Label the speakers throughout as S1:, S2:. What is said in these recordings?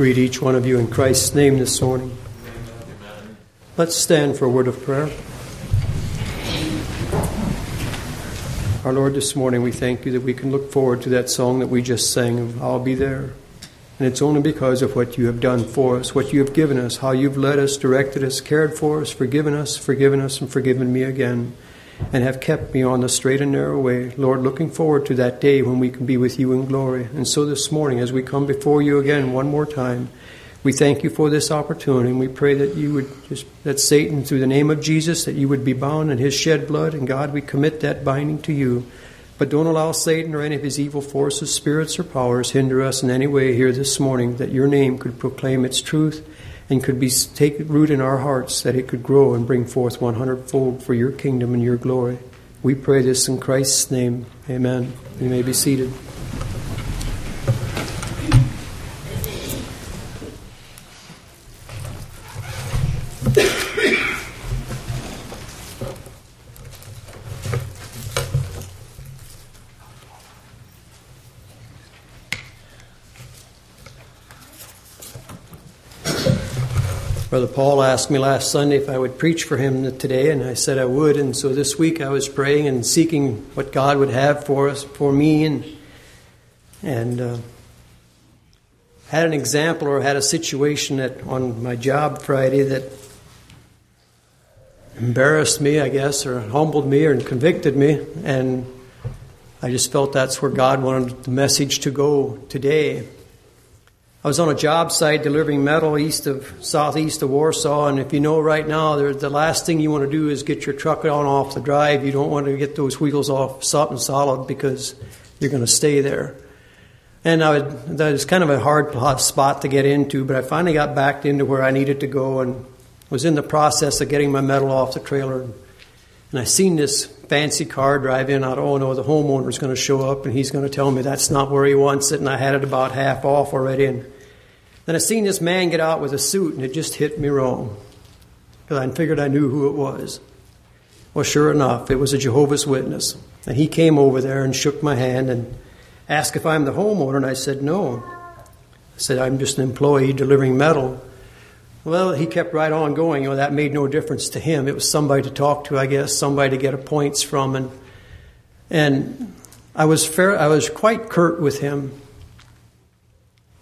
S1: greet each one of you in Christ's name this morning. Let's stand for a word of prayer. Our Lord, this morning we thank you that we can look forward to that song that we just sang of I'll Be There. And it's only because of what you have done for us, what you have given us, how you've led us, directed us, cared for us, forgiven us, forgiven us, and forgiven me again, and have kept me on the straight and narrow way. Lord, looking forward to that day when we can be with you in glory. And so this morning, as we come before you again one more time, we thank you for this opportunity, and we pray that you would just, that Satan, through the name of Jesus, that you would be bound in his shed blood, and God, we commit that binding to you. But don't allow Satan or any of his evil forces, spirits, or powers hinder us in any way here this morning that your name could proclaim its truth and could be take root in our hearts, that it could grow and bring forth one hundredfold for your kingdom and your glory. We pray this in Christ's name. Amen. You may be seated. Brother Paul asked me last Sunday if I would preach for him today, and I said I would. And so this week I was praying and seeking what God would have for us, for me, and and uh, had an example or had a situation that on my job Friday that embarrassed me, I guess, or humbled me, or convicted me, and I just felt that's where God wanted the message to go today. I was on a job site delivering metal east of southeast of Warsaw, and if you know right now, the last thing you want to do is get your truck on off the drive. You don't want to get those wheels off something solid because you're going to stay there. And I would, that was kind of a hard spot to get into, but I finally got backed into where I needed to go and was in the process of getting my metal off the trailer. And I seen this fancy car drive in. I thought, oh no, the homeowner's going to show up and he's going to tell me that's not where he wants it. And I had it about half off already. And then I seen this man get out with a suit and it just hit me wrong. Because I figured I knew who it was. Well, sure enough, it was a Jehovah's Witness. And he came over there and shook my hand and asked if I'm the homeowner. And I said, no. I said, I'm just an employee delivering metal. Well, he kept right on going. You know, that made no difference to him. It was somebody to talk to, I guess, somebody to get points from, and and I was fair. I was quite curt with him,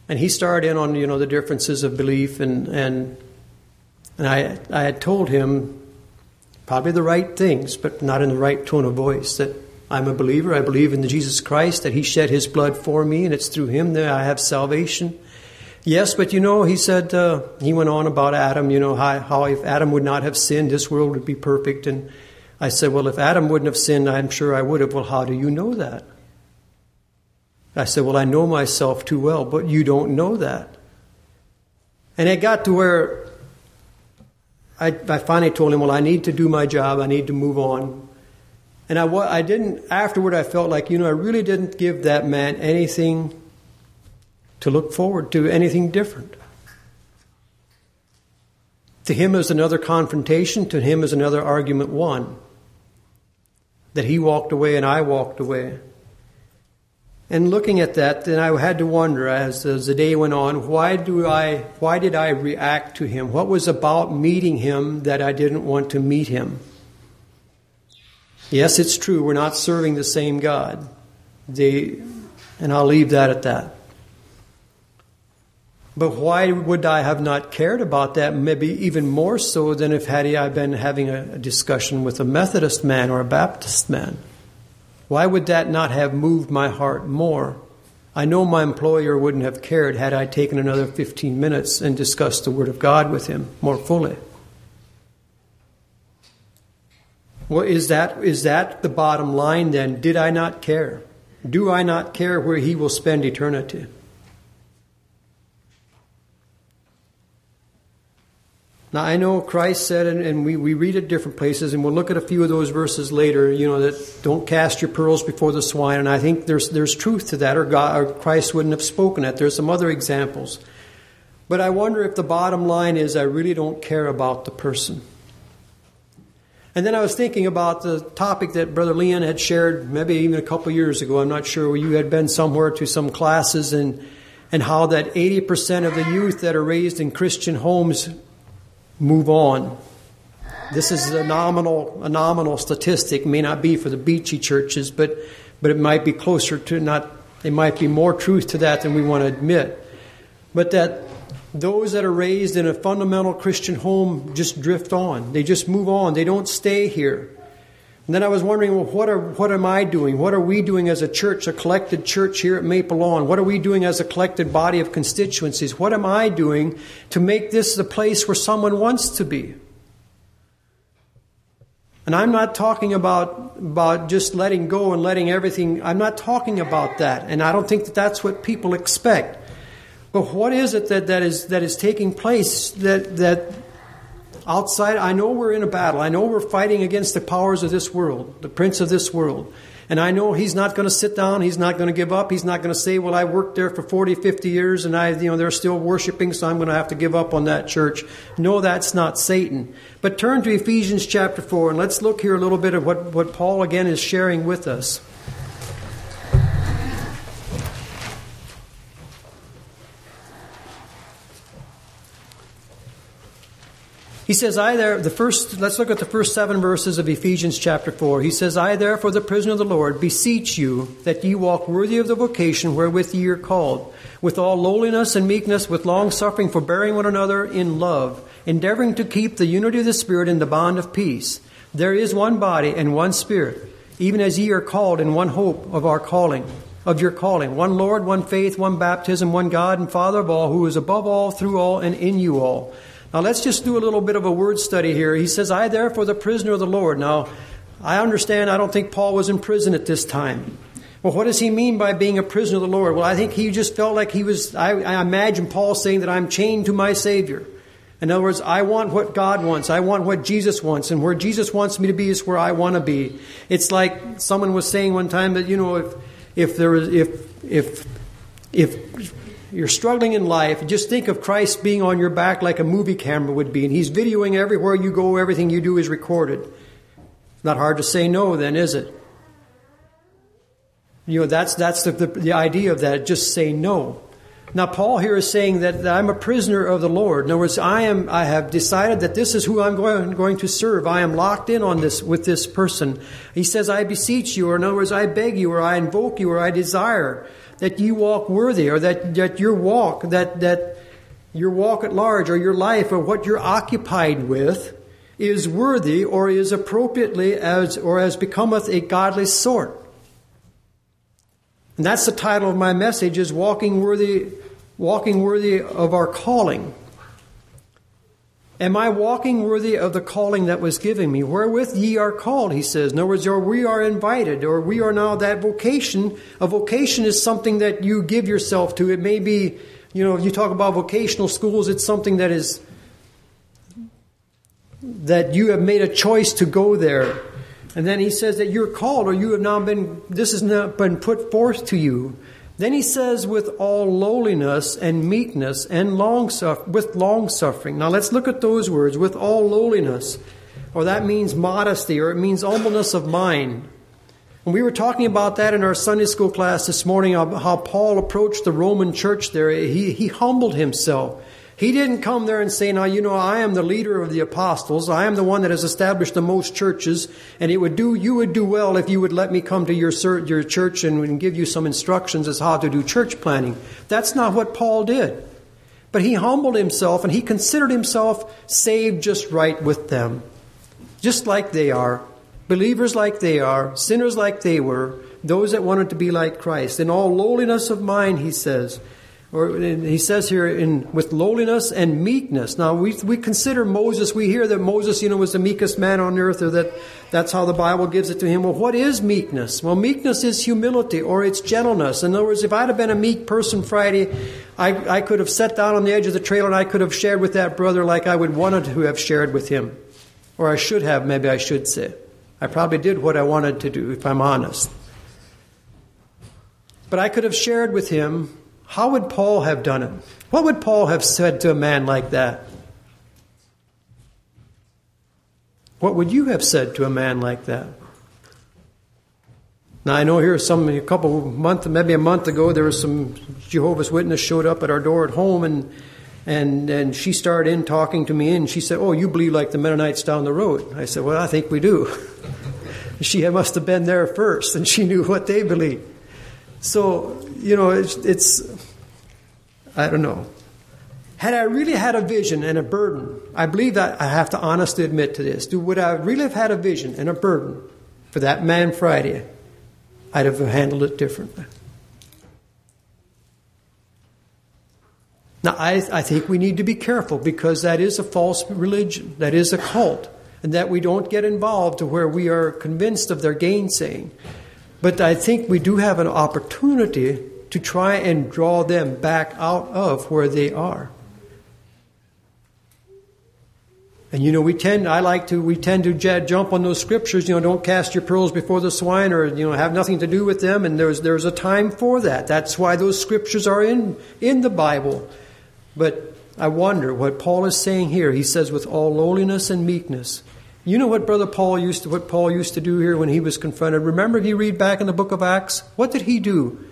S1: and he started in on you know the differences of belief, and and and I I had told him probably the right things, but not in the right tone of voice. That I'm a believer. I believe in the Jesus Christ. That He shed His blood for me, and it's through Him that I have salvation Yes, but you know, he said, uh, he went on about Adam, you know, how, how, if Adam would not have sinned, this world would be perfect. And I said, well, if Adam wouldn't have sinned, I'm sure I would have. Well, how do you know that? I said, well, I know myself too well, but you don't know that. And it got to where I, I finally told him, well, I need to do my job. I need to move on. And I, I didn't, afterward, I felt like, you know, I really didn't give that man anything to look forward to anything different. To him is another confrontation, to him is another argument won. That he walked away and I walked away. And looking at that, then I had to wonder as, as the day went on, why do I why did I react to him? What was about meeting him that I didn't want to meet him? Yes, it's true, we're not serving the same God. They, and I'll leave that at that. But why would I have not cared about that? Maybe even more so than if had I been having a discussion with a Methodist man or a Baptist man. Why would that not have moved my heart more? I know my employer wouldn't have cared had I taken another 15 minutes and discussed the Word of God with him more fully. Well, is that, is that the bottom line then? Did I not care? Do I not care where he will spend eternity? Now, I know Christ said, and, and, we, we read it different places, and we'll look at a few of those verses later, you know, that don't cast your pearls before the swine. And I think there's, there's truth to that, or, God, or Christ wouldn't have spoken it. There's some other examples. But I wonder if the bottom line is I really don't care about the person. And then I was thinking about the topic that Brother Leon had shared maybe even a couple years ago. I'm not sure you had been somewhere to some classes, and and how that 80% of the youth that are raised in Christian homes move on. This is a nominal, a nominal statistic. May not be for the Beachy churches, but, but it might be closer to not, it might be more truth to that than we want to admit. But that those that are raised in a fundamental Christian home just drift on. They just move on. They don't stay here. And then I was wondering, well, what, are, what am I doing? What are we doing as a church, a collected church here at Maple Lawn? What are we doing as a collected body of constituencies? What am I doing to make this the place where someone wants to be? And I'm not talking about, about just letting go and letting everything, I'm not talking about that. And I don't think that that's what people expect. But what is it that, that, is, that is taking place that, that outside, I know we're in a battle. I know we're fighting against the powers of this world, the prince of this world. And I know he's not going to sit down. He's not going to give up. He's not going to say, well, I worked there for 40, 50 years and I, you know, they're still worshiping, so I'm going to have to give up on that church. No, that's not Satan. But turn to Ephesians chapter 4 and let's look here a little bit of what, what Paul again is sharing with us. He says, I there, the first, let's look at the first seven verses of Ephesians chapter 4. He says, I therefore, the prisoner of the Lord, beseech you that ye walk worthy of the vocation wherewith ye are called, with all lowliness and meekness, with long suffering, forbearing one another in love, endeavoring to keep the unity of the Spirit in the bond of peace. There is one body and one Spirit, even as ye are called in one hope of our calling, of your calling. One Lord, one faith, one baptism, one God and Father of all, who is above all, through all, and in you all. Now let's just do a little bit of a word study here. He says, I therefore the prisoner of the Lord. Now, I understand, I don't think Paul was in prison at this time. Well, what does he mean by being a prisoner of the Lord? Well, I think he just felt like he was, I, I imagine Paul saying that I'm chained to my Savior. In other words, I want what God wants. I want what Jesus wants. And where Jesus wants me to be is where I want to be. It's like someone was saying one time that, you know, if, if there is, if, if, if you're struggling in life, just think of Christ being on your back like a movie camera would be, and He's videoing everywhere you go, everything you do is recorded. Not hard to say no, then, is it? You know, that's, that's the, the, the idea of that, just say no. Now, Paul here is saying that, that, I'm a prisoner of the Lord. In other words, I, am, I have decided that this is who I'm going, going to serve. I am locked in on this with this person. He says, I beseech you, or in other words, I beg you, or I invoke you, or I desire that you walk worthy, or that, that your walk, that, that your walk at large, or your life, or what you're occupied with, is worthy or is appropriately as or as becometh a godly sort. And that's the title of my message is walking worthy walking worthy of our calling. Am I walking worthy of the calling that was given me? Wherewith ye are called, he says. In other words, or we are invited, or we are now that vocation. A vocation is something that you give yourself to. It may be, you know, if you talk about vocational schools, it's something that is that you have made a choice to go there. And then he says that you're called, or you have now been, this has not been put forth to you. Then he says, with all lowliness and meekness and long with long suffering. Now let's look at those words. With all lowliness, or that means modesty, or it means humbleness of mind. And we were talking about that in our Sunday school class this morning, how Paul approached the Roman church there. He, he humbled himself. He didn't come there and say, now, you know, I am the leader of the apostles. I am the one that has established the most churches. And it would do, you would do well if you would let me come to your, your church and, give you some instructions as how to do church planning. That's not what Paul did. But he humbled himself and he considered himself saved just right with them. Just like they are. Believers like they are. Sinners like they were. Those that wanted to be like Christ. In all lowliness of mind, he says or he says here in with lowliness and meekness. Now we, we consider moses we hear that moses you know was the meekest man on earth or that that's how the bible gives it to him. Well what is meekness? Well meekness is humility or it's gentleness. In other words if i'd have been a meek person friday i, I could have sat down on the edge of the trail and i could have shared with that brother like i would wanted to have shared with him. Or i should have maybe i should say. I probably did what i wanted to do if i'm honest. But i could have shared with him how would Paul have done it? What would Paul have said to a man like that? What would you have said to a man like that? Now I know here some a couple month, maybe a month ago, there was some Jehovah's Witness showed up at our door at home, and and and she started in talking to me, and she said, "Oh, you believe like the Mennonites down the road?" I said, "Well, I think we do." she must have been there first, and she knew what they believe. So you know, it's, it's I don't know. Had I really had a vision and a burden, I believe that I have to honestly admit to this. Would I really have had a vision and a burden for that man Friday? I'd have handled it differently. Now, I, I think we need to be careful because that is a false religion, that is a cult, and that we don't get involved to where we are convinced of their gainsaying. But I think we do have an opportunity to try and draw them back out of where they are. And you know, we tend, I like to, we tend to jump on those scriptures, you know, don't cast your pearls before the swine or, you know, have nothing to do with them. And there's, there's a time for that. That's why those scriptures are in, in the Bible. But I wonder what Paul is saying here. He says, with all lowliness and meekness. You know what brother Paul used to, what Paul used to do here when he was confronted? Remember if you read back in the book of Acts? What did he do?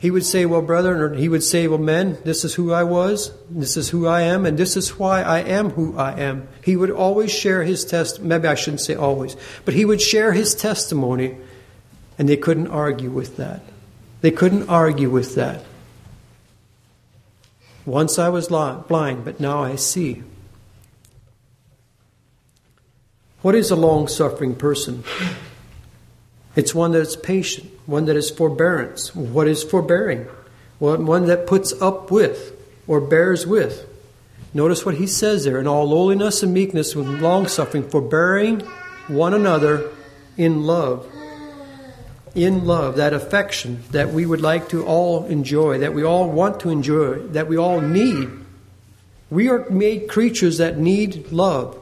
S1: He would say, Well, brethren, or he would say, Well, men, this is who I was, this is who I am, and this is why I am who I am. He would always share his test. Maybe I shouldn't say always, but he would share his testimony, and they couldn't argue with that. They couldn't argue with that. Once I was blind, but now I see. What is a long suffering person? It's one that is patient, one that is forbearance. What is forbearing? One that puts up with or bears with. Notice what he says there in all lowliness and meekness with long suffering, forbearing one another in love. In love, that affection that we would like to all enjoy, that we all want to enjoy, that we all need. We are made creatures that need love.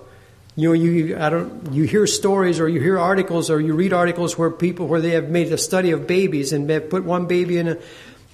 S1: You know, you I don't you hear stories or you hear articles or you read articles where people where they have made a study of babies and have put one baby in a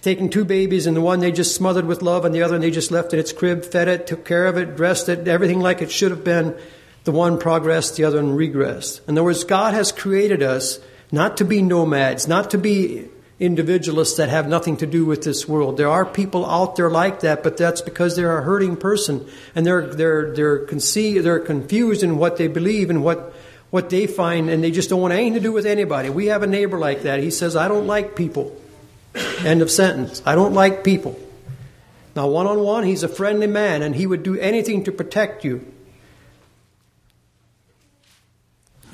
S1: taken two babies and the one they just smothered with love and the other they just left in its crib, fed it, took care of it, dressed it, everything like it should have been. The one progressed, the other one regressed. In other words, God has created us not to be nomads, not to be individualists that have nothing to do with this world. There are people out there like that, but that's because they're a hurting person and they're they're they're conceived, they're confused in what they believe and what what they find, and they just don't want anything to do with anybody. We have a neighbor like that. He says, "I don't like people." End of sentence. I don't like people. Now, one on one, he's a friendly man, and he would do anything to protect you.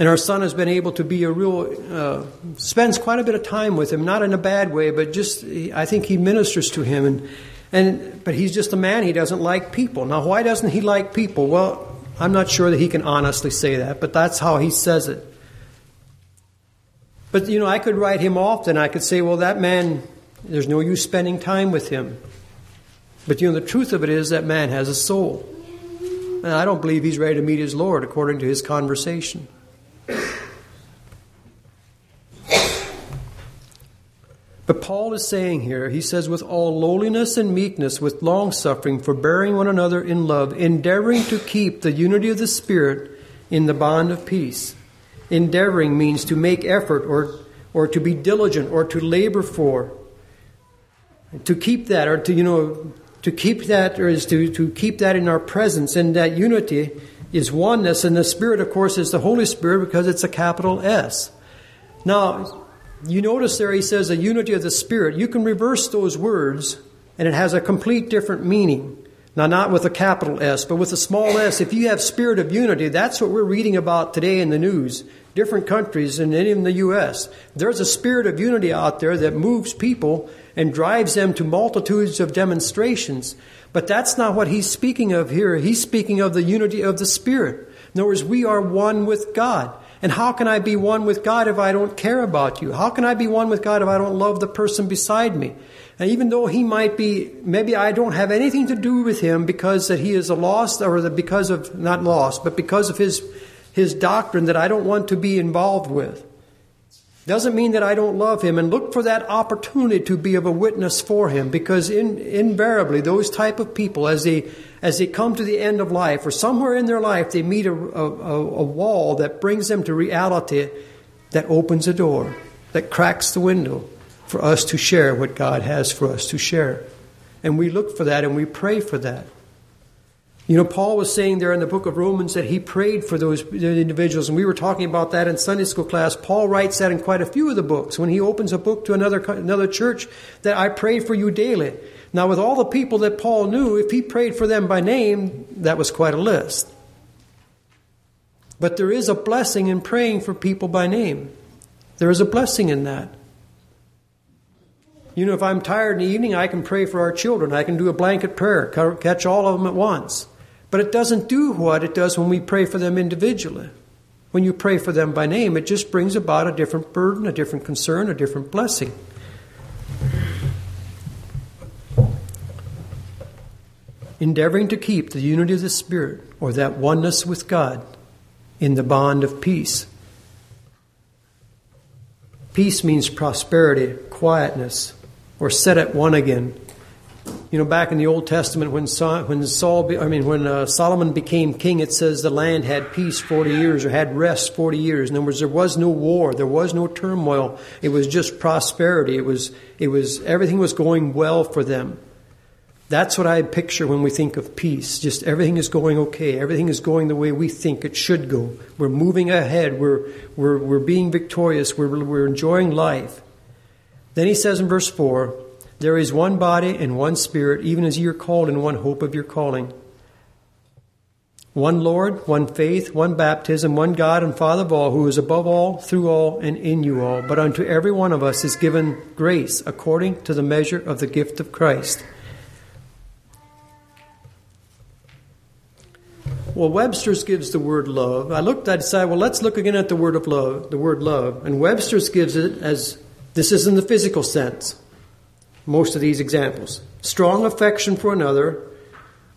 S1: And our son has been able to be a real, uh, spends quite a bit of time with him, not in a bad way, but just, I think he ministers to him. And, and, but he's just a man, he doesn't like people. Now, why doesn't he like people? Well, I'm not sure that he can honestly say that, but that's how he says it. But, you know, I could write him off, and I could say, well, that man, there's no use spending time with him. But, you know, the truth of it is that man has a soul. And I don't believe he's ready to meet his Lord according to his conversation. Paul is saying here, he says, with all lowliness and meekness, with long suffering, forbearing one another in love, endeavoring to keep the unity of the Spirit in the bond of peace. Endeavoring means to make effort or, or to be diligent or to labor for. To keep that or to, you know, to keep that or is to, to keep that in our presence and that unity is oneness, and the Spirit, of course, is the Holy Spirit because it's a capital S. Now, you notice there he says a unity of the Spirit. You can reverse those words, and it has a complete different meaning. Now, not with a capital S, but with a small s. If you have spirit of unity, that's what we're reading about today in the news. Different countries, and in the U.S., there's a spirit of unity out there that moves people and drives them to multitudes of demonstrations. But that's not what he's speaking of here. He's speaking of the unity of the Spirit. In other words, we are one with God. And how can I be one with God if I don't care about you? How can I be one with God if I don't love the person beside me? And even though he might be, maybe I don't have anything to do with him because that he is a lost, or that because of, not lost, but because of his, his doctrine that I don't want to be involved with. Doesn't mean that I don't love him and look for that opportunity to be of a witness for him because in, invariably those type of people as they as they come to the end of life or somewhere in their life they meet a, a, a wall that brings them to reality that opens a door that cracks the window for us to share what God has for us to share. And we look for that and we pray for that. You know, Paul was saying there in the book of Romans that he prayed for those individuals, and we were talking about that in Sunday school class. Paul writes that in quite a few of the books when he opens a book to another another church that I pray for you daily. Now, with all the people that Paul knew, if he prayed for them by name, that was quite a list. But there is a blessing in praying for people by name. There is a blessing in that. You know, if I'm tired in the evening, I can pray for our children. I can do a blanket prayer, catch all of them at once. But it doesn't do what it does when we pray for them individually. When you pray for them by name, it just brings about a different burden, a different concern, a different blessing. Endeavoring to keep the unity of the Spirit, or that oneness with God, in the bond of peace. Peace means prosperity, quietness, or set at one again, you know, back in the Old Testament, when Saul, when Saul, I mean, when uh, Solomon became king, it says the land had peace forty years or had rest forty years. In other words, there was no war, there was no turmoil. It was just prosperity. It was, it was everything was going well for them. That's what I picture when we think of peace. Just everything is going okay. Everything is going the way we think it should go. We're moving ahead. We're, we're, we're being victorious. We're, we're enjoying life. Then he says in verse 4 there is one body and one spirit, even as you are called in one hope of your calling. One Lord, one faith, one baptism, one God and Father of all, who is above all, through all, and in you all. But unto every one of us is given grace according to the measure of the gift of Christ. Well, Webster's gives the word love. I looked, I decided, well, let's look again at the word of love, the word love. And Webster's gives it as this is in the physical sense most of these examples. Strong affection for another,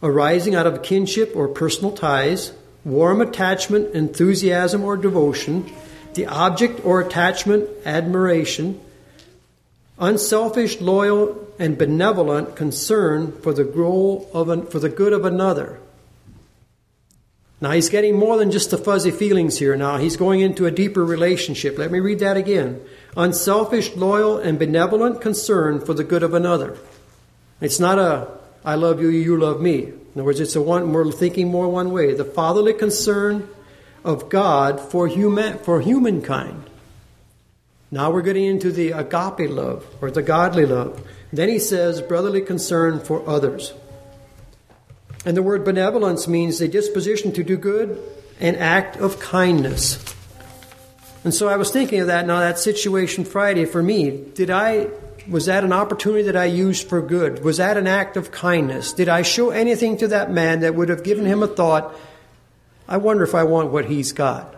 S1: arising out of kinship or personal ties, warm attachment, enthusiasm, or devotion, the object or attachment, admiration, unselfish, loyal, and benevolent concern for the goal of an, for the good of another. Now he's getting more than just the fuzzy feelings here. Now he's going into a deeper relationship. Let me read that again unselfish, loyal, and benevolent concern for the good of another. It's not a I love you, you love me. In other words, it's a one we're thinking more one way. The fatherly concern of God for human for humankind. Now we're getting into the agape love or the godly love. Then he says brotherly concern for others. And the word benevolence means a disposition to do good, an act of kindness. And so I was thinking of that now, that situation Friday for me. Did I, was that an opportunity that I used for good? Was that an act of kindness? Did I show anything to that man that would have given him a thought, I wonder if I want what he's got?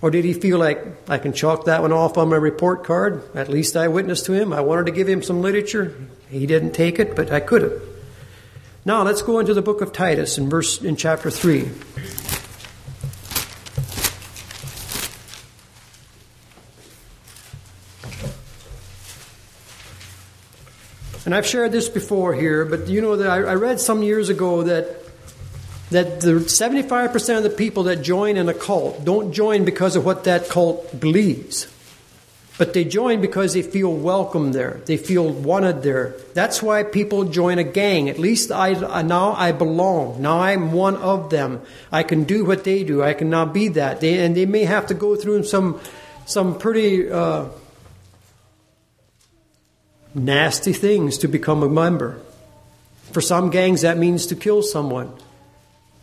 S1: Or did he feel like I can chalk that one off on my report card? At least I witnessed to him. I wanted to give him some literature. He didn't take it, but I could have. Now let's go into the book of Titus in verse in chapter 3. And I've shared this before here, but you know that I, I read some years ago that that the 75% of the people that join in a cult don't join because of what that cult believes. But they join because they feel welcome there. They feel wanted there. That's why people join a gang. At least I, now I belong. Now I'm one of them. I can do what they do. I can now be that. They, and they may have to go through some, some pretty uh, nasty things to become a member. For some gangs, that means to kill someone.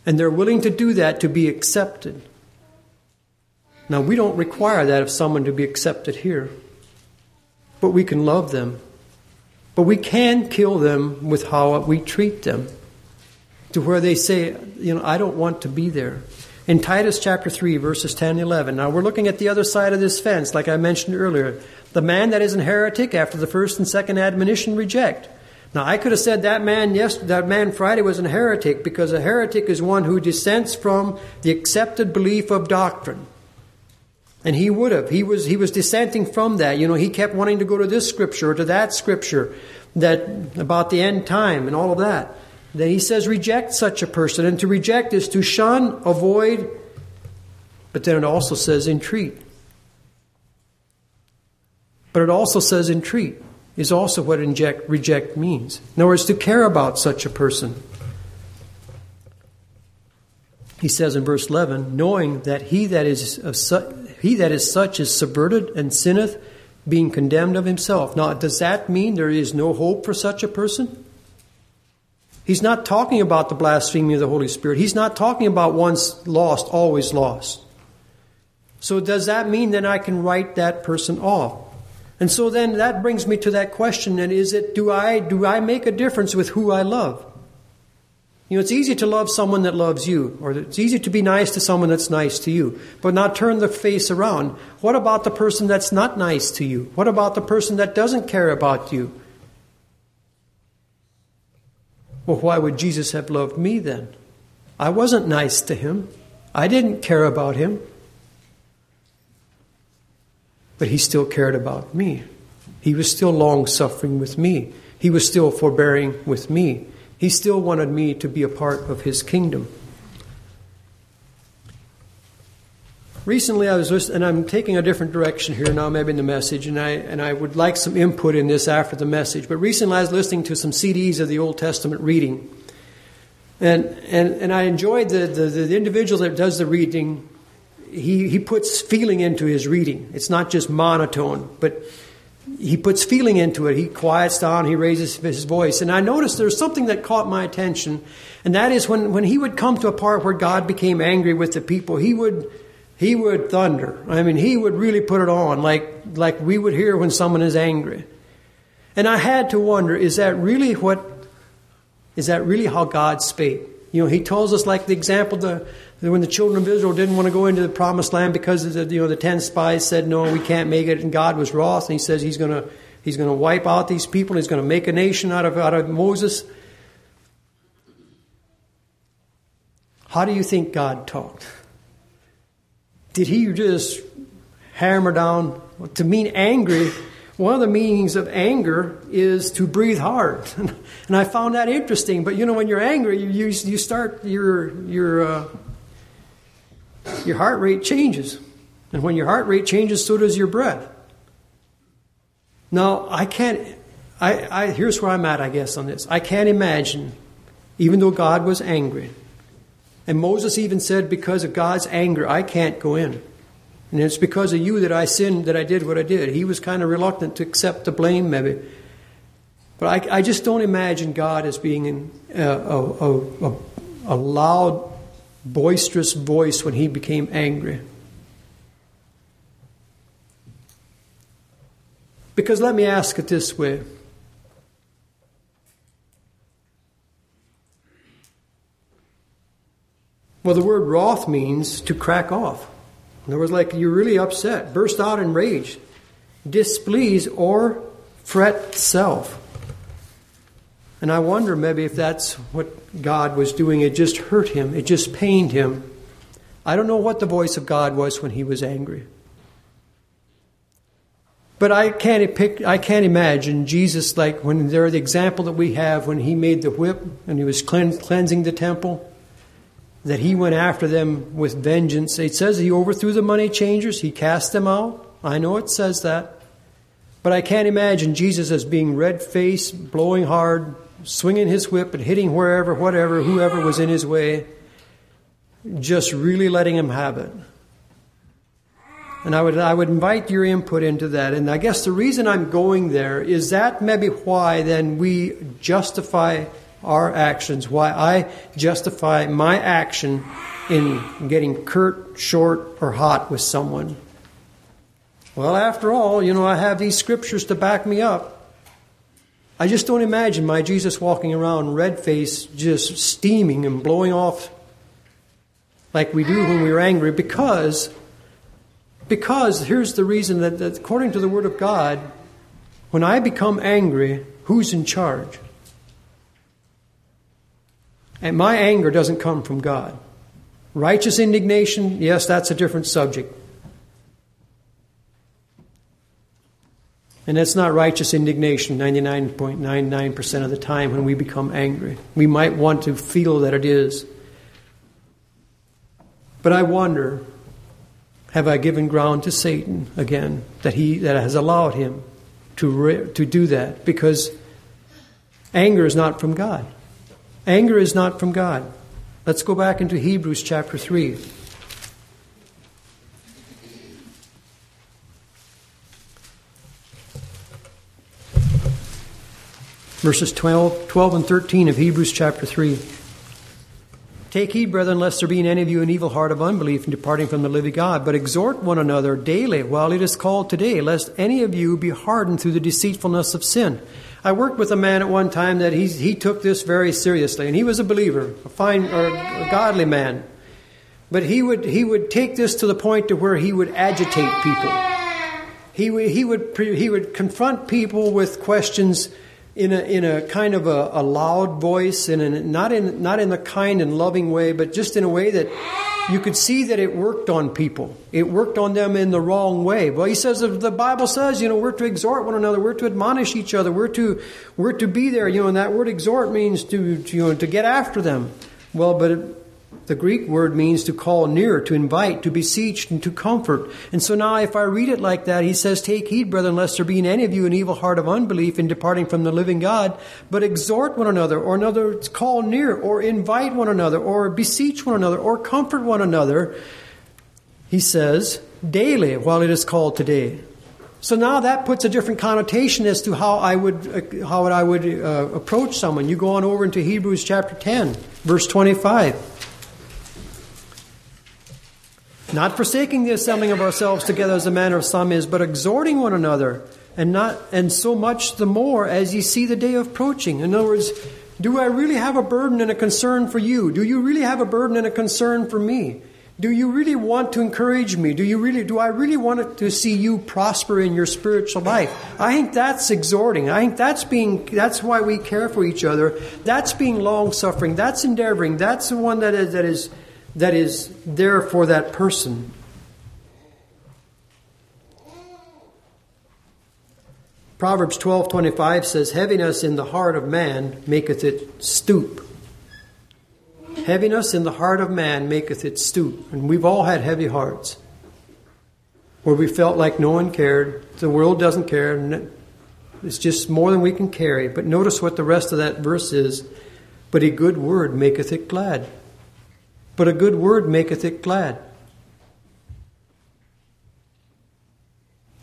S1: And they're willing to do that to be accepted. Now, we don't require that of someone to be accepted here, but we can love them. But we can kill them with how we treat them, to where they say, you know, I don't want to be there. In Titus chapter 3, verses 10 and 11. Now, we're looking at the other side of this fence, like I mentioned earlier. The man that is an heretic after the first and second admonition reject. Now I could have said that man yes that man Friday was a heretic because a heretic is one who dissents from the accepted belief of doctrine. And he would have. He was he was dissenting from that. You know, he kept wanting to go to this scripture or to that scripture that about the end time and all of that. Then he says reject such a person. And to reject is to shun, avoid, but then it also says entreat. But it also says entreat is also what inject, reject means. In other words, to care about such a person. He says in verse 11, knowing that he that is of su- he that is such is subverted and sinneth, being condemned of himself. Now, does that mean there is no hope for such a person? He's not talking about the blasphemy of the Holy Spirit. He's not talking about once lost, always lost. So, does that mean that I can write that person off? And so then that brings me to that question and is it do I do I make a difference with who I love? You know, it's easy to love someone that loves you, or it's easy to be nice to someone that's nice to you, but not turn the face around. What about the person that's not nice to you? What about the person that doesn't care about you? Well, why would Jesus have loved me then? I wasn't nice to him. I didn't care about him. But he still cared about me. He was still long suffering with me. He was still forbearing with me. He still wanted me to be a part of his kingdom. Recently, I was listening, and I'm taking a different direction here now, maybe in the message, and I, and I would like some input in this after the message. But recently, I was listening to some CDs of the Old Testament reading. And, and, and I enjoyed the, the, the individual that does the reading he, he puts feeling into his reading. It's not just monotone, but he puts feeling into it. He quiets down, he raises his voice. And I noticed there's something that caught my attention, and that is when, when he would come to a part where God became angry with the people, he would he would thunder. I mean, he would really put it on like like we would hear when someone is angry. And I had to wonder, is that really what is that really how God spake? You know, he tells us like the example the when the children of Israel didn't want to go into the promised land because the, you know the ten spies said no, we can't make it, and God was wroth, and He says He's going to He's going to wipe out these people. He's going to make a nation out of out of Moses. How do you think God talked? Did He just hammer down to mean angry? One of the meanings of anger is to breathe hard, and I found that interesting. But you know, when you're angry, you you, you start your your uh, your heart rate changes. And when your heart rate changes, so does your breath. Now, I can't, I, I, here's where I'm at, I guess, on this. I can't imagine, even though God was angry, and Moses even said, because of God's anger, I can't go in. And it's because of you that I sinned, that I did what I did. He was kind of reluctant to accept the blame, maybe. But I, I just don't imagine God as being in, uh, a, a, a, a loud boisterous voice when he became angry. Because let me ask it this way. Well, the word wroth means to crack off. In other words, like you're really upset, burst out in rage, displease, or fret self. And I wonder maybe if that's what God was doing. It just hurt him, it just pained him. I don't know what the voice of God was when he was angry. But I can't, I can't imagine Jesus like when there the example that we have when he made the whip and he was cleansing the temple, that he went after them with vengeance. It says he overthrew the money changers, he cast them out. I know it says that. But I can't imagine Jesus as being red faced, blowing hard, swinging his whip and hitting wherever, whatever, whoever was in his way, just really letting him have it. And I would, I would invite your input into that. And I guess the reason I'm going there is that maybe why then we justify our actions, why I justify my action in getting curt, short, or hot with someone. Well, after all, you know, I have these scriptures to back me up. I just don't imagine my Jesus walking around red faced, just steaming and blowing off like we do when we're angry because because here's the reason that, that according to the word of God when I become angry who's in charge? And my anger doesn't come from God. Righteous indignation yes that's a different subject And that's not righteous indignation 99.99% of the time when we become angry. We might want to feel that it is. But I wonder have I given ground to Satan again, that he that has allowed him to to do that because anger is not from God. Anger is not from God. Let's go back into Hebrews chapter 3. Verses 12, 12 and 13 of Hebrews chapter 3. Take heed, brethren, lest there be in any of you an evil heart of unbelief in departing from the living God, but exhort one another daily while it is called today, lest any of you be hardened through the deceitfulness of sin. I worked with a man at one time that he, he took this very seriously, and he was a believer, a fine or a godly man. But he would, he would take this to the point to where he would agitate people. He would, he would, he would confront people with questions in a, in a kind of a, a loud voice, in, not, in, not in a kind and loving way, but just in a way that you could see that it worked on people. It worked on them in the wrong way. Well, he says the Bible says, you know, we're to exhort one another, we're to admonish each other, we're to we're to be there. You know, and that word exhort means to, to you know to get after them. Well, but the Greek word means to call near, to invite, to beseech, and to comfort. And so now, if I read it like that, he says, Take heed, brethren, lest there be in any of you an evil heart of unbelief in departing from the living God, but exhort one another, or another, call near, or invite one another, or beseech one another, or comfort one another. He says, daily, while it is called today. So now that puts a different connotation as to how I would uh, how I would uh, approach someone. You go on over into Hebrews chapter 10, verse 25. Not forsaking the assembling of ourselves together as the manner of some is, but exhorting one another, and not and so much the more as ye see the day approaching. In other words, do I really have a burden and a concern for you? Do you really have a burden and a concern for me? Do you really want to encourage me? Do you really do I really want to see you prosper in your spiritual life? I think that's exhorting. I think that's being that's why we care for each other. That's being long suffering. That's endeavoring. That's the one that is that is that is there for that person. Proverbs 12:25 says heaviness in the heart of man maketh it stoop. Heaviness in the heart of man maketh it stoop. And we've all had heavy hearts where we felt like no one cared, the world doesn't care, and it's just more than we can carry. But notice what the rest of that verse is. But a good word maketh it glad but a good word maketh it glad.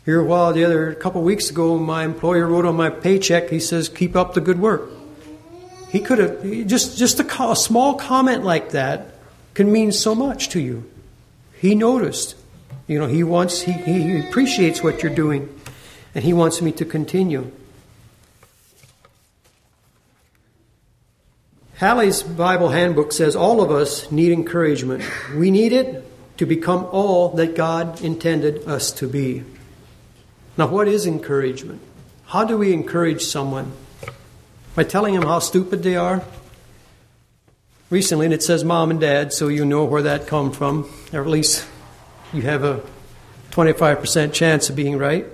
S1: Here a while, the other a couple weeks ago, my employer wrote on my paycheck. He says, "Keep up the good work." He could have just just a, a small comment like that can mean so much to you. He noticed, you know, he wants he, he appreciates what you're doing, and he wants me to continue. Halley's Bible Handbook says all of us need encouragement. We need it to become all that God intended us to be. Now, what is encouragement? How do we encourage someone? By telling them how stupid they are? Recently, and it says mom and dad, so you know where that come from, or at least you have a 25% chance of being right.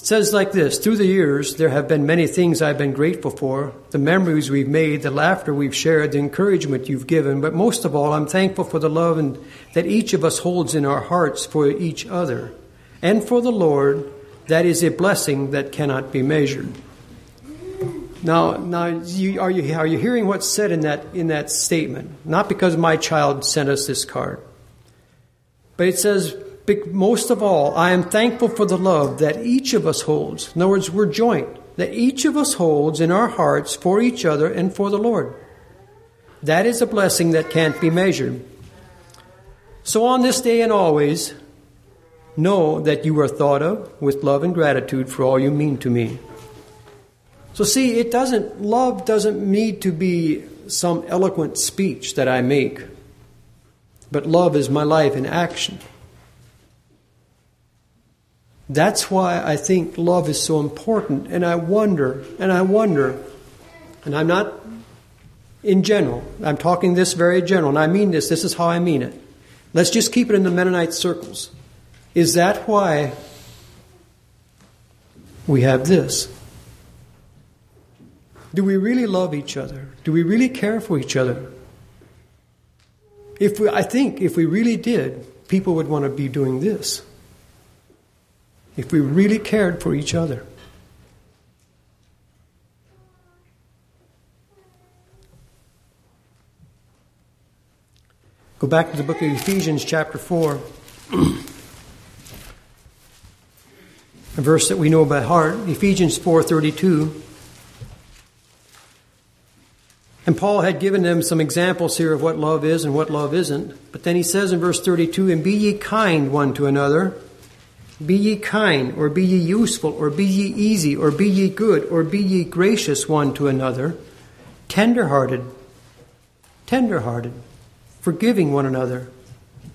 S1: It says like this Through the years, there have been many things I've been grateful for the memories we've made, the laughter we've shared, the encouragement you've given, but most of all, I'm thankful for the love and, that each of us holds in our hearts for each other and for the Lord. That is a blessing that cannot be measured. Now, now you, are, you, are you hearing what's said in that, in that statement? Not because my child sent us this card, but it says, most of all, I am thankful for the love that each of us holds. In other words, we're joint, that each of us holds in our hearts for each other and for the Lord. That is a blessing that can't be measured. So on this day and always, know that you are thought of with love and gratitude for all you mean to me. So see, it doesn't, love doesn't need to be some eloquent speech that I make, but love is my life in action. That's why I think love is so important. And I wonder, and I wonder, and I'm not in general, I'm talking this very general, and I mean this, this is how I mean it. Let's just keep it in the Mennonite circles. Is that why we have this? Do we really love each other? Do we really care for each other? If we, I think if we really did, people would want to be doing this. If we really cared for each other. Go back to the book of Ephesians, chapter 4. a verse that we know by heart, Ephesians 4:32. And Paul had given them some examples here of what love is and what love isn't. But then he says in verse 32, And be ye kind one to another. Be ye kind, or be ye useful, or be ye easy, or be ye good, or be ye gracious one to another, tender hearted, tender hearted, forgiving one another,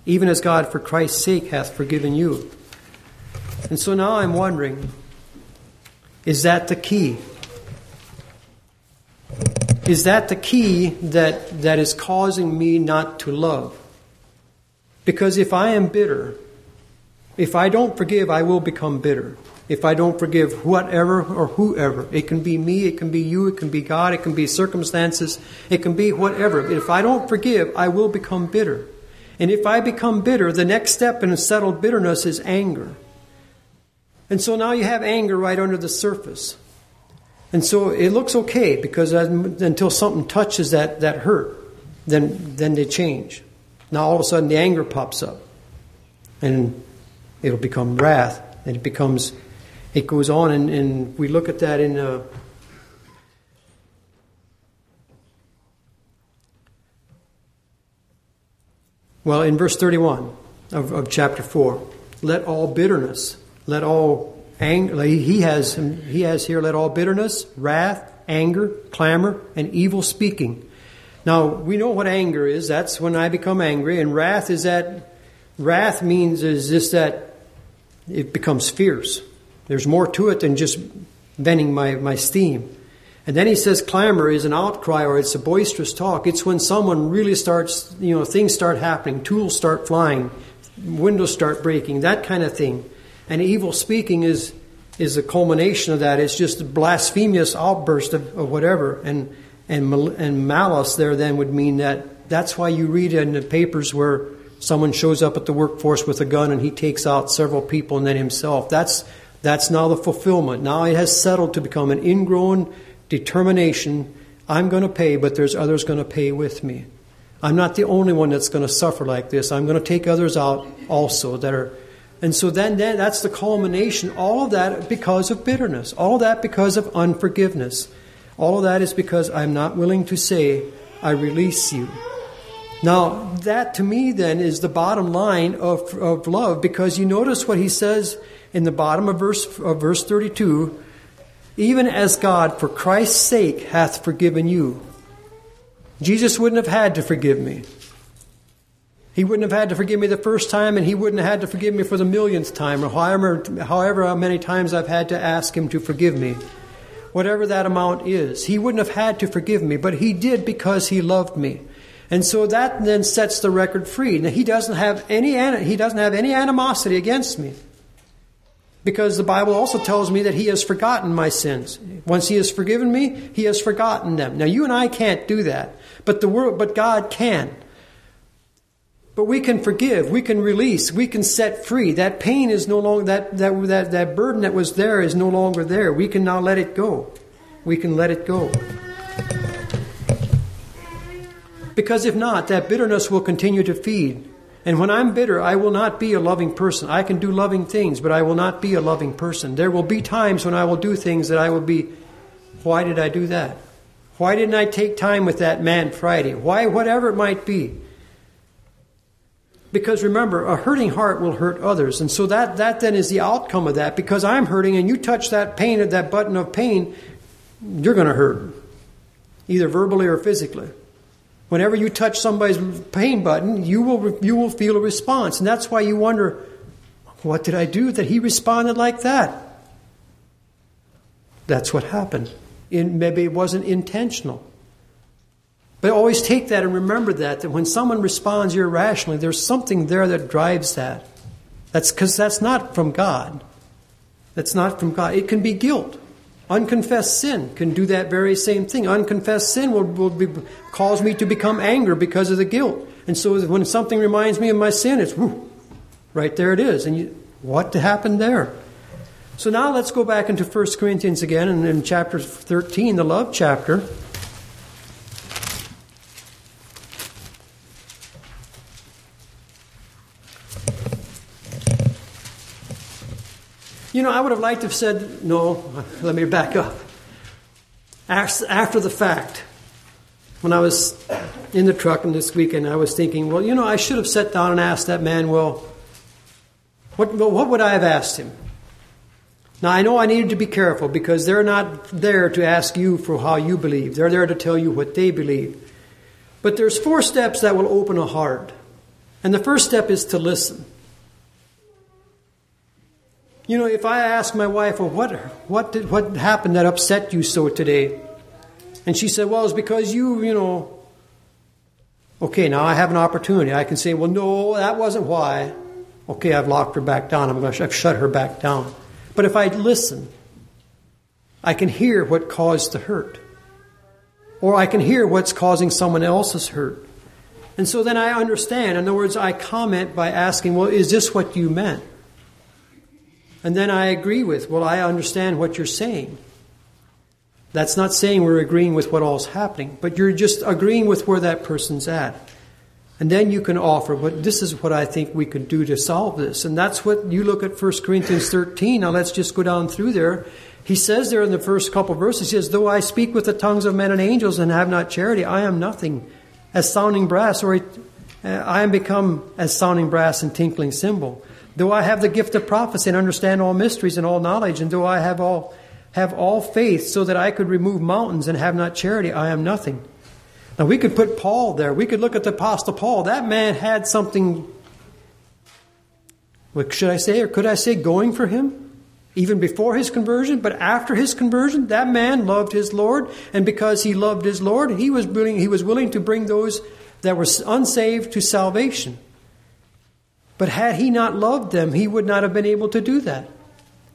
S1: even as God for Christ's sake hath forgiven you. And so now I'm wondering is that the key? Is that the key that, that is causing me not to love? Because if I am bitter, if I don't forgive, I will become bitter. If I don't forgive whatever or whoever, it can be me, it can be you, it can be God, it can be circumstances, it can be whatever. If I don't forgive, I will become bitter. And if I become bitter, the next step in a settled bitterness is anger. And so now you have anger right under the surface. And so it looks okay because until something touches that, that hurt, then, then they change. Now all of a sudden the anger pops up and it'll become wrath and it becomes, it goes on and, and we look at that in, uh, well, in verse 31 of, of chapter 4, let all bitterness let all anger, he has, he has here, let all bitterness, wrath, anger, clamor, and evil speaking. Now, we know what anger is. That's when I become angry. And wrath is that, wrath means is just that it becomes fierce. There's more to it than just venting my, my steam. And then he says clamor is an outcry or it's a boisterous talk. It's when someone really starts, you know, things start happening, tools start flying, windows start breaking, that kind of thing. And evil speaking is is a culmination of that. It's just a blasphemous outburst of, of whatever. And, and, and malice there then would mean that that's why you read in the papers where someone shows up at the workforce with a gun and he takes out several people and then himself. That's, that's now the fulfillment. Now it has settled to become an ingrown determination. I'm going to pay, but there's others going to pay with me. I'm not the only one that's going to suffer like this. I'm going to take others out also that are and so then, then that's the culmination. All of that because of bitterness. All of that because of unforgiveness. All of that is because I'm not willing to say, I release you. Now, that to me then is the bottom line of, of love because you notice what he says in the bottom of verse, of verse 32 even as God, for Christ's sake, hath forgiven you. Jesus wouldn't have had to forgive me. He wouldn't have had to forgive me the first time, and he wouldn't have had to forgive me for the millionth time, or however, however many times I've had to ask him to forgive me. Whatever that amount is. He wouldn't have had to forgive me, but he did because he loved me. And so that then sets the record free. Now he doesn't have any he doesn't have any animosity against me. Because the Bible also tells me that he has forgotten my sins. Once he has forgiven me, he has forgotten them. Now you and I can't do that, but the world but God can. But we can forgive, we can release, we can set free. That pain is no longer, that, that, that, that burden that was there is no longer there. We can now let it go. We can let it go. Because if not, that bitterness will continue to feed. And when I'm bitter, I will not be a loving person. I can do loving things, but I will not be a loving person. There will be times when I will do things that I will be, why did I do that? Why didn't I take time with that man Friday? Why, whatever it might be. Because remember, a hurting heart will hurt others. And so that, that then is the outcome of that. Because I'm hurting and you touch that pain, that button of pain, you're going to hurt. Either verbally or physically. Whenever you touch somebody's pain button, you will, you will feel a response. And that's why you wonder, what did I do that he responded like that? That's what happened. In, maybe it wasn't intentional. But always take that and remember that, that when someone responds irrationally, there's something there that drives that. That's because that's not from God. That's not from God. It can be guilt. Unconfessed sin can do that very same thing. Unconfessed sin will, will be, cause me to become angry because of the guilt. And so when something reminds me of my sin, it's, Right there it is. And you, what happened there? So now let's go back into 1 Corinthians again, and in chapter 13, the love chapter. You know, I would have liked to have said, no, let me back up. After the fact, when I was in the truck and this weekend, I was thinking, well, you know, I should have sat down and asked that man, well, what, what would I have asked him? Now, I know I needed to be careful because they're not there to ask you for how you believe. They're there to tell you what they believe. But there's four steps that will open a heart. And the first step is to listen. You know, if I ask my wife, well, what, what, did, what happened that upset you so today? And she said, well, it's because you, you know. Okay, now I have an opportunity. I can say, well, no, that wasn't why. Okay, I've locked her back down. I'm going to, I've shut her back down. But if I listen, I can hear what caused the hurt. Or I can hear what's causing someone else's hurt. And so then I understand. In other words, I comment by asking, well, is this what you meant? And then I agree with, well, I understand what you're saying. That's not saying we're agreeing with what all's happening, but you're just agreeing with where that person's at. And then you can offer, but this is what I think we could do to solve this. And that's what you look at 1 Corinthians 13. Now let's just go down through there. He says there in the first couple verses, he says, Though I speak with the tongues of men and angels and have not charity, I am nothing. As sounding brass, or I am become as sounding brass and tinkling cymbal. Though I have the gift of prophecy and understand all mysteries and all knowledge, and though I have all have all faith so that I could remove mountains and have not charity, I am nothing. Now we could put Paul there. We could look at the Apostle Paul. That man had something what should I say, or could I say going for him? Even before his conversion, but after his conversion, that man loved his Lord, and because he loved his Lord, he was willing, he was willing to bring those that were unsaved to salvation. But had he not loved them, he would not have been able to do that.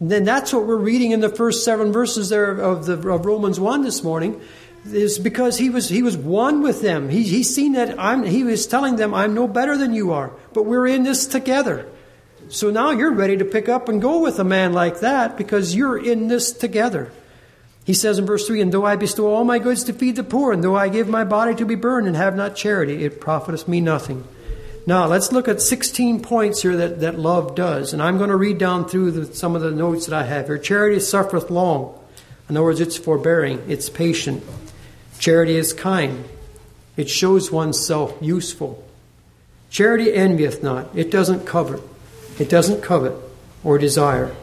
S1: And then that's what we're reading in the first seven verses there of, the, of Romans 1 this morning, is because he was, he was one with them. He, he's seen that I'm, he was telling them, I'm no better than you are, but we're in this together. So now you're ready to pick up and go with a man like that because you're in this together. He says in verse 3 And though I bestow all my goods to feed the poor, and though I give my body to be burned and have not charity, it profiteth me nothing. Now, let's look at 16 points here that, that love does. And I'm going to read down through the, some of the notes that I have here. Charity suffereth long. In other words, it's forbearing, it's patient. Charity is kind, it shows oneself useful. Charity envieth not, it doesn't covet, it doesn't covet or desire.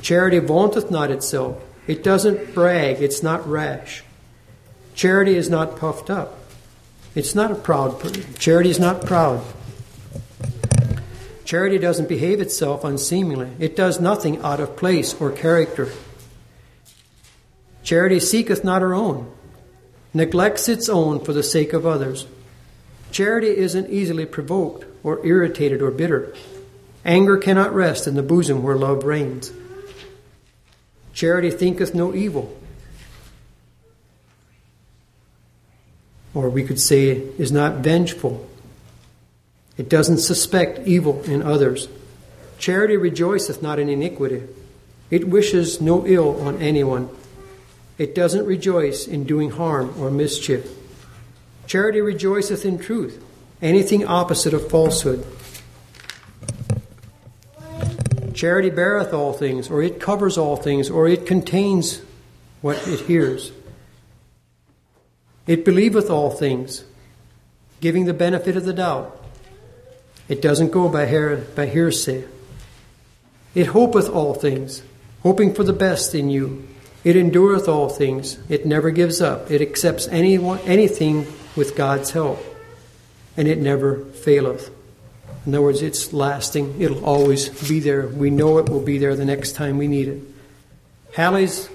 S1: Charity vaunteth not itself, it doesn't brag, it's not rash. Charity is not puffed up. It's not a proud charity is not proud. Charity doesn't behave itself unseemingly. It does nothing out of place or character. Charity seeketh not her own, neglects its own for the sake of others. Charity isn't easily provoked or irritated or bitter. Anger cannot rest in the bosom where love reigns. Charity thinketh no evil, or we could say, is not vengeful. It doesn't suspect evil in others. Charity rejoiceth not in iniquity. It wishes no ill on anyone. It doesn't rejoice in doing harm or mischief. Charity rejoiceth in truth, anything opposite of falsehood. Charity beareth all things, or it covers all things, or it contains what it hears. It believeth all things, giving the benefit of the doubt. It doesn't go by, hear, by hearsay. It hopeth all things, hoping for the best in you. It endureth all things. It never gives up. It accepts anyone, anything with God's help. And it never faileth. In other words, it's lasting. It'll always be there. We know it will be there the next time we need it. Halley's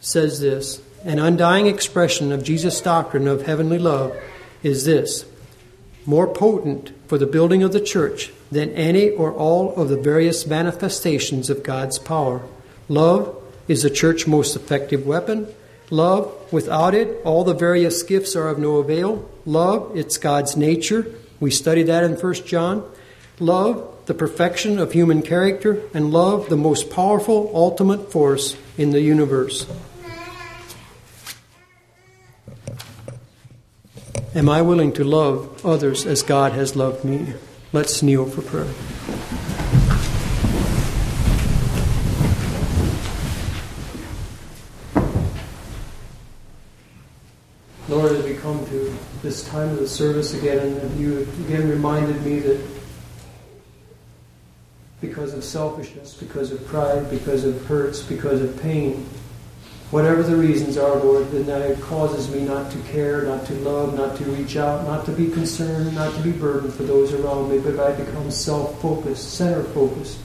S1: says this an undying expression of Jesus' doctrine of heavenly love is this more potent for the building of the church than any or all of the various manifestations of God's power. Love is the church's most effective weapon. Love, without it, all the various gifts are of no avail. Love, it's God's nature. We study that in 1 John. Love, the perfection of human character, and love, the most powerful ultimate force in the universe. Am I willing to love others as God has loved me? Let's kneel for prayer. Lord, as we come to this time of the service again, and you again reminded me that because of selfishness, because of pride, because of hurts, because of pain, whatever the reasons are, Lord, then that causes me not to care, not to love, not to reach out, not to be concerned, not to be burdened for those around me, but I become self focused, center focused.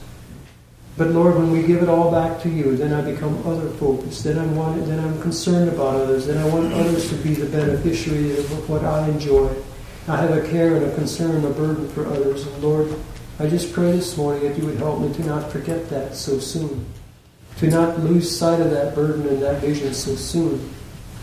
S1: But Lord, when we give it all back to you, then I become other focused. Then I'm wanted, then I'm concerned about others. Then I want others to be the beneficiary of what I enjoy. I have a care and a concern, a burden for others. And Lord, I just pray this morning that you would help me to not forget that so soon to not lose sight of that burden and that vision so soon,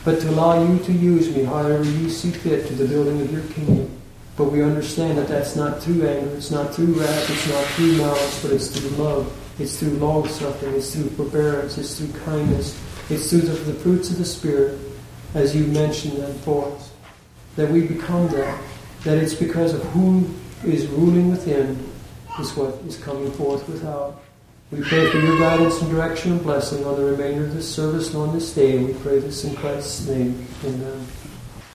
S1: but to allow you to use me however you see fit to the building of your kingdom. But we understand that that's not through anger, it's not through wrath, it's not through malice, but it's through love, it's through long suffering, it's through forbearance, it's through kindness, it's through the, the fruits of the Spirit, as you mentioned them for us. That we become that, that it's because of who is ruling within is what is coming forth without. We pray for your guidance and direction and blessing on the remainder of this service and on this day. We pray this in Christ's name. Amen.